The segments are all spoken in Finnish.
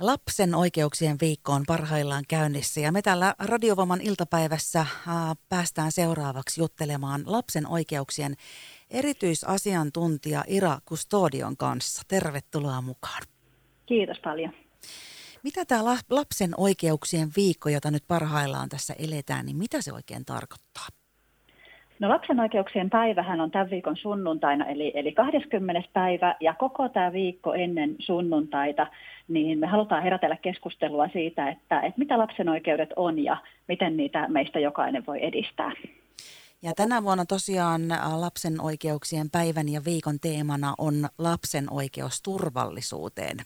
Lapsen oikeuksien viikko on parhaillaan käynnissä ja me täällä Radiovoman iltapäivässä päästään seuraavaksi juttelemaan lapsen oikeuksien erityisasiantuntija Ira Kustodion kanssa. Tervetuloa mukaan. Kiitos paljon. Mitä tämä lapsen oikeuksien viikko, jota nyt parhaillaan tässä eletään, niin mitä se oikein tarkoittaa? No lapsen oikeuksien päivähän on tämän viikon sunnuntaina, eli, eli 20. päivä, ja koko tämä viikko ennen sunnuntaita, niin me halutaan herätellä keskustelua siitä, että, että mitä lapsen oikeudet on ja miten niitä meistä jokainen voi edistää. Ja tänä vuonna tosiaan lapsen oikeuksien päivän ja viikon teemana on lapsen oikeus turvallisuuteen.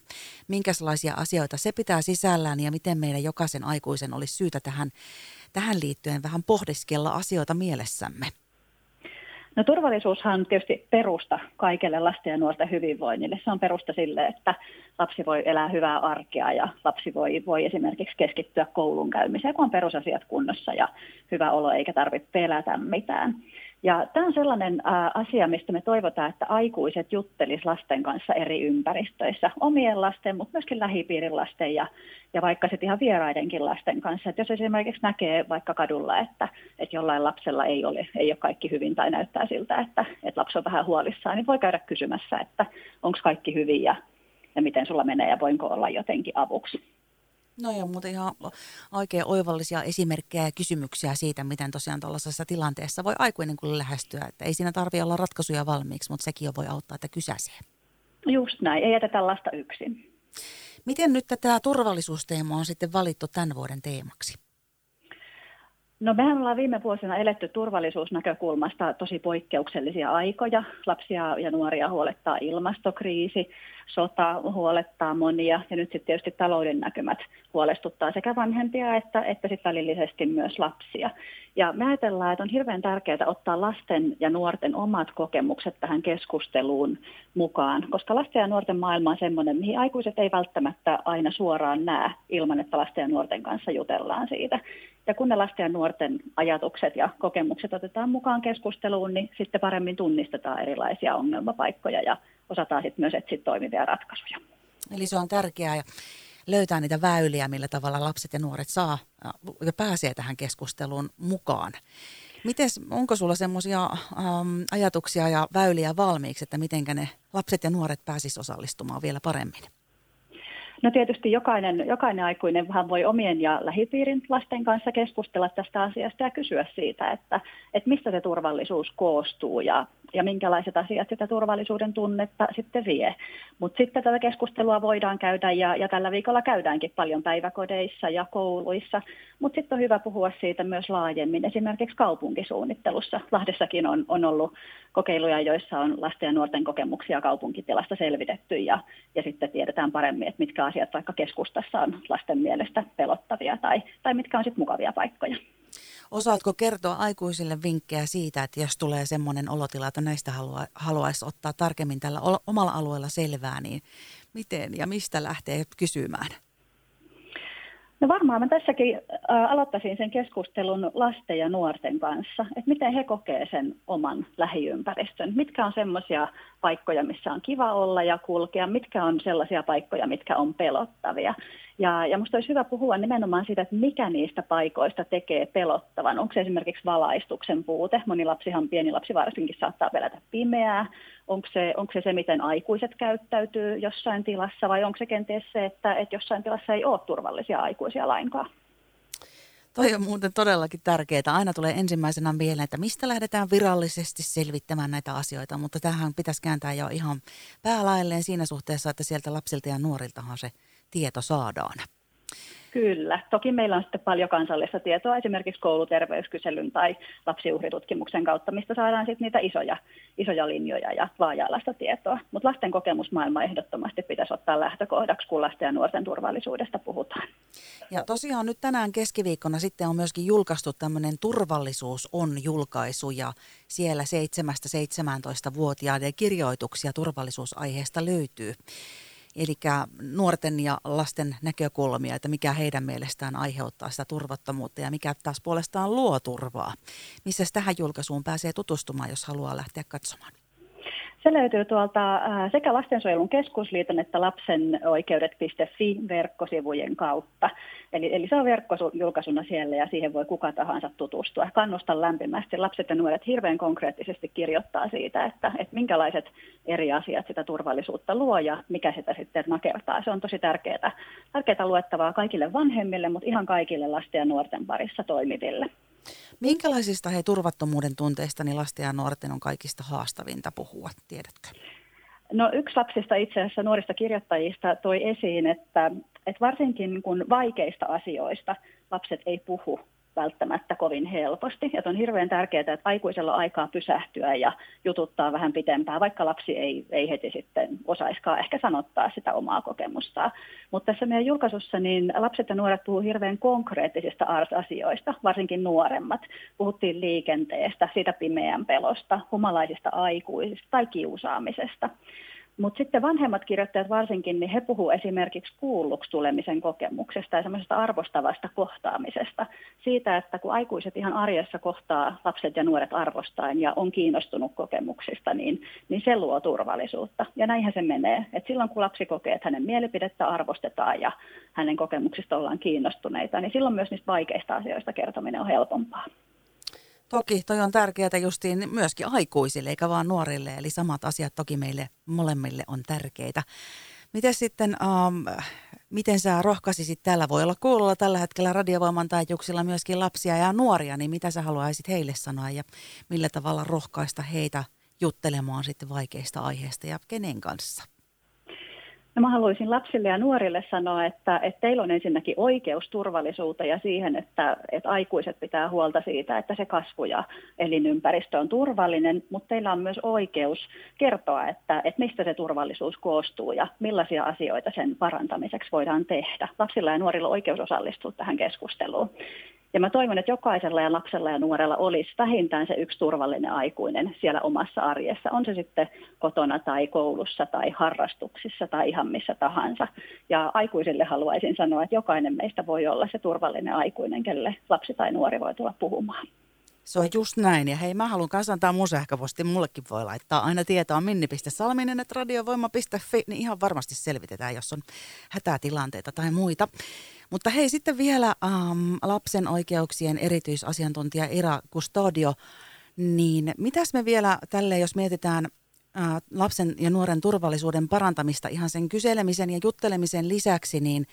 Minkälaisia asioita se pitää sisällään ja miten meidän jokaisen aikuisen olisi syytä tähän, tähän liittyen vähän pohdiskella asioita mielessämme? No turvallisuushan on tietysti perusta kaikelle lasten ja nuorten hyvinvoinnille. Se on perusta sille, että lapsi voi elää hyvää arkea ja lapsi voi, voi esimerkiksi keskittyä koulun käymiseen, kun on perusasiat kunnossa ja hyvä olo eikä tarvitse pelätä mitään. Ja tämä on sellainen asia, mistä me toivotaan, että aikuiset juttelis lasten kanssa eri ympäristöissä, omien lasten, mutta myöskin lähipiirin lasten ja, ja vaikka sitten ihan vieraidenkin lasten kanssa. Että jos esimerkiksi näkee vaikka kadulla, että, että jollain lapsella ei ole, ei ole kaikki hyvin tai näyttää siltä, että, että lapsi on vähän huolissaan, niin voi käydä kysymässä, että onko kaikki hyvin ja, ja miten sulla menee ja voinko olla jotenkin avuksi. No ja muuten ihan oikein oivallisia esimerkkejä ja kysymyksiä siitä, miten tosiaan tuollaisessa tilanteessa voi aikuinen kun lähestyä. Että ei siinä tarvitse olla ratkaisuja valmiiksi, mutta sekin jo voi auttaa, että kysäsee. Just näin, ei jätetä lasta yksin. Miten nyt tätä turvallisuusteema on sitten valittu tämän vuoden teemaksi? No mehän ollaan viime vuosina eletty turvallisuusnäkökulmasta tosi poikkeuksellisia aikoja. Lapsia ja nuoria huolettaa ilmastokriisi, sota huolettaa monia ja nyt sitten tietysti talouden näkymät huolestuttaa sekä vanhempia että, että sitten välillisesti myös lapsia. Ja me ajatellaan, että on hirveän tärkeää ottaa lasten ja nuorten omat kokemukset tähän keskusteluun mukaan, koska lasten ja nuorten maailma on sellainen, mihin aikuiset ei välttämättä aina suoraan näe ilman, että lasten ja nuorten kanssa jutellaan siitä. Ja kun ne lasten ja nuorten ajatukset ja kokemukset otetaan mukaan keskusteluun, niin sitten paremmin tunnistetaan erilaisia ongelmapaikkoja ja osataan sitten myös etsiä toimivia ratkaisuja. Eli se on tärkeää löytää niitä väyliä, millä tavalla lapset ja nuoret saa ja pääsee tähän keskusteluun mukaan. Mites, onko sulla semmoisia ähm, ajatuksia ja väyliä valmiiksi, että miten ne lapset ja nuoret pääsisivät osallistumaan vielä paremmin? No tietysti jokainen, jokainen aikuinen vähän voi omien ja lähipiirin lasten kanssa keskustella tästä asiasta ja kysyä siitä, että, että mistä se turvallisuus koostuu ja, ja minkälaiset asiat sitä turvallisuuden tunnetta sitten vie. Mutta sitten tätä keskustelua voidaan käydä ja, ja tällä viikolla käydäänkin paljon päiväkodeissa ja kouluissa, mutta sitten on hyvä puhua siitä myös laajemmin esimerkiksi kaupunkisuunnittelussa. Lahdessakin on, on ollut kokeiluja, joissa on lasten ja nuorten kokemuksia kaupunkitilasta selvitetty ja, ja sitten tiedetään paremmin, että mitkä asiat vaikka keskustassa on lasten mielestä pelottavia tai, tai mitkä on sitten mukavia paikkoja. Osaatko kertoa aikuisille vinkkejä siitä, että jos tulee semmoinen olotila, että näistä halua, haluaisi ottaa tarkemmin tällä omalla alueella selvää, niin miten ja mistä lähtee kysymään? No varmaan mä tässäkin aloittaisin sen keskustelun lasten ja nuorten kanssa, että miten he kokee sen oman lähiympäristön. Mitkä on semmoisia paikkoja, missä on kiva olla ja kulkea, mitkä on sellaisia paikkoja, mitkä on pelottavia. Ja, ja minusta olisi hyvä puhua nimenomaan siitä, että mikä niistä paikoista tekee pelottavan. Onko se esimerkiksi valaistuksen puute? Moni lapsihan, pieni lapsi varsinkin, saattaa pelätä pimeää. Onko se, onko se se, miten aikuiset käyttäytyy jossain tilassa vai onko se kenties se, että, että jossain tilassa ei ole turvallisia aikuisia lainkaan? Toi on muuten todellakin tärkeää. Aina tulee ensimmäisenä mieleen, että mistä lähdetään virallisesti selvittämään näitä asioita, mutta tähän pitäisi kääntää jo ihan päälailleen siinä suhteessa, että sieltä lapsilta ja nuoriltahan se tieto saadaan. Kyllä. Toki meillä on sitten paljon kansallista tietoa esimerkiksi kouluterveyskyselyn tai lapsiuhritutkimuksen kautta, mistä saadaan sitten niitä isoja, isoja linjoja ja laaja-alaista tietoa. Mutta lasten kokemusmaailma ehdottomasti pitäisi ottaa lähtökohdaksi, kun lasten ja nuorten turvallisuudesta puhutaan. Ja tosiaan nyt tänään keskiviikkona sitten on myöskin julkaistu tämmöinen Turvallisuus on julkaisu ja siellä 7-17-vuotiaiden kirjoituksia turvallisuusaiheesta löytyy eli nuorten ja lasten näkökulmia, että mikä heidän mielestään aiheuttaa sitä turvattomuutta ja mikä taas puolestaan luo turvaa. Missä tähän julkaisuun pääsee tutustumaan, jos haluaa lähteä katsomaan? Se löytyy tuolta sekä Lastensuojelun keskusliiton että lapsenoikeudet.fi verkkosivujen kautta. Eli, eli se on verkkojulkaisuna siellä ja siihen voi kuka tahansa tutustua. Kannustan lämpimästi. Lapset ja nuoret hirveän konkreettisesti kirjoittaa siitä, että, että minkälaiset eri asiat sitä turvallisuutta luo ja mikä sitä sitten nakertaa. Se on tosi tärkeää, tärkeää luettavaa kaikille vanhemmille, mutta ihan kaikille lasten ja nuorten parissa toimiville. Minkälaisista he turvattomuuden tunteista niin lasten ja nuorten on kaikista haastavinta puhua, tiedätkö? No yksi lapsista itse asiassa nuorista kirjoittajista toi esiin, että, että varsinkin kun vaikeista asioista lapset ei puhu, välttämättä kovin helposti. Ja on hirveän tärkeää, että aikuisella on aikaa pysähtyä ja jututtaa vähän pitempään, vaikka lapsi ei, ei heti sitten osaiskaan ehkä sanottaa sitä omaa kokemustaan. Mutta tässä meidän julkaisussa niin lapset ja nuoret puhuu hirveän konkreettisista asioista, varsinkin nuoremmat. Puhuttiin liikenteestä, siitä pimeän pelosta, humalaisista aikuisista tai kiusaamisesta. Mutta sitten vanhemmat kirjoittajat varsinkin, niin he puhuvat esimerkiksi kuulluksi tulemisen kokemuksesta ja semmoisesta arvostavasta kohtaamisesta. Siitä, että kun aikuiset ihan arjessa kohtaa lapset ja nuoret arvostaen ja on kiinnostunut kokemuksista, niin, niin se luo turvallisuutta. Ja näinhän se menee. Et silloin kun lapsi kokee, että hänen mielipidettä arvostetaan ja hänen kokemuksista ollaan kiinnostuneita, niin silloin myös niistä vaikeista asioista kertominen on helpompaa. Toki toi on tärkeää justiin myöskin aikuisille eikä vaan nuorille, eli samat asiat toki meille molemmille on tärkeitä. Miten sitten, um, miten sä rohkaisisit, täällä voi olla kuulolla tällä hetkellä radiovoiman taajuuksilla myöskin lapsia ja nuoria, niin mitä sä haluaisit heille sanoa ja millä tavalla rohkaista heitä juttelemaan sitten vaikeista aiheista ja kenen kanssa? No mä haluaisin lapsille ja nuorille sanoa, että, että teillä on ensinnäkin oikeus turvallisuuteen ja siihen, että, että aikuiset pitää huolta siitä, että se kasvu ja elinympäristö on turvallinen, mutta teillä on myös oikeus kertoa, että, että mistä se turvallisuus koostuu ja millaisia asioita sen parantamiseksi voidaan tehdä. Lapsilla ja nuorilla on oikeus osallistua tähän keskusteluun. Ja mä toivon, että jokaisella ja lapsella ja nuorella olisi vähintään se yksi turvallinen aikuinen siellä omassa arjessa. On se sitten kotona tai koulussa tai harrastuksissa tai ihan missä tahansa. Ja aikuisille haluaisin sanoa, että jokainen meistä voi olla se turvallinen aikuinen, kelle lapsi tai nuori voi tulla puhumaan. Se on just näin. Ja hei, mä haluan kanssa antaa mun sähköposti. Mullekin voi laittaa aina tietoa minni.salminen, että radiovoima.fi, niin ihan varmasti selvitetään, jos on hätätilanteita tai muita. Mutta hei, sitten vielä ähm, lapsen oikeuksien erityisasiantuntija Ira Custodio. Niin mitäs me vielä tälle, jos mietitään äh, lapsen ja nuoren turvallisuuden parantamista ihan sen kyselemisen ja juttelemisen lisäksi, niin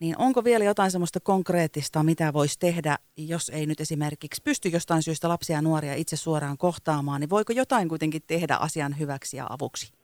niin onko vielä jotain semmoista konkreettista, mitä voisi tehdä, jos ei nyt esimerkiksi pysty jostain syystä lapsia ja nuoria itse suoraan kohtaamaan, niin voiko jotain kuitenkin tehdä asian hyväksi ja avuksi?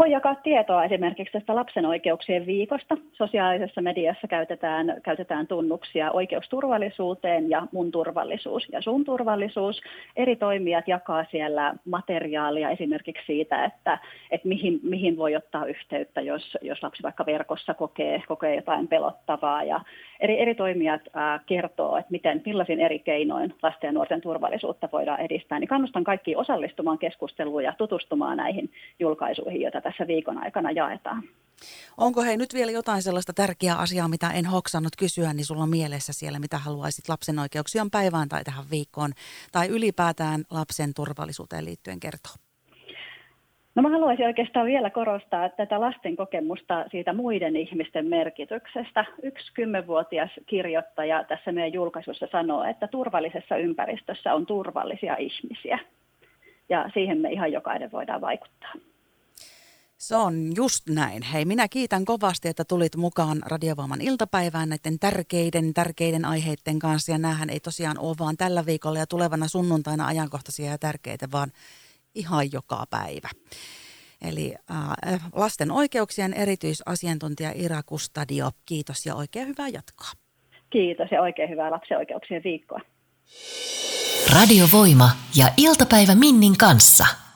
Voi jakaa tietoa esimerkiksi tästä lapsen oikeuksien viikosta. Sosiaalisessa mediassa käytetään, käytetään tunnuksia oikeusturvallisuuteen ja mun turvallisuus ja sun turvallisuus. Eri toimijat jakaa siellä materiaalia esimerkiksi siitä, että, että mihin, mihin voi ottaa yhteyttä, jos, jos lapsi vaikka verkossa kokee, kokee jotain pelottavaa. Ja eri, eri toimijat ää, kertoo, että miten, millaisin eri keinoin lasten ja nuorten turvallisuutta voidaan edistää. Niin kannustan kaikki osallistumaan keskusteluun ja tutustumaan näihin julkaisuihin, joita tässä viikon aikana jaetaan. Onko hei nyt vielä jotain sellaista tärkeää asiaa, mitä en hoksannut kysyä, niin sulla on mielessä siellä, mitä haluaisit lapsen oikeuksien päivään tai tähän viikkoon, tai ylipäätään lapsen turvallisuuteen liittyen kertoa? No mä haluaisin oikeastaan vielä korostaa tätä lasten kokemusta siitä muiden ihmisten merkityksestä. Yksi kymmenvuotias kirjoittaja tässä meidän julkaisussa sanoo, että turvallisessa ympäristössä on turvallisia ihmisiä. Ja siihen me ihan jokainen voidaan vaikuttaa. Se on just näin. Hei, minä kiitän kovasti, että tulit mukaan Radiovoiman iltapäivään näiden tärkeiden, tärkeiden aiheiden kanssa. Ja näähän ei tosiaan ole vaan tällä viikolla ja tulevana sunnuntaina ajankohtaisia ja tärkeitä, vaan ihan joka päivä. Eli äh, lasten oikeuksien erityisasiantuntija Ira Kustadio, kiitos ja oikein hyvää jatkoa. Kiitos ja oikein hyvää lapsen oikeuksien viikkoa. Radiovoima ja iltapäivä Minnin kanssa.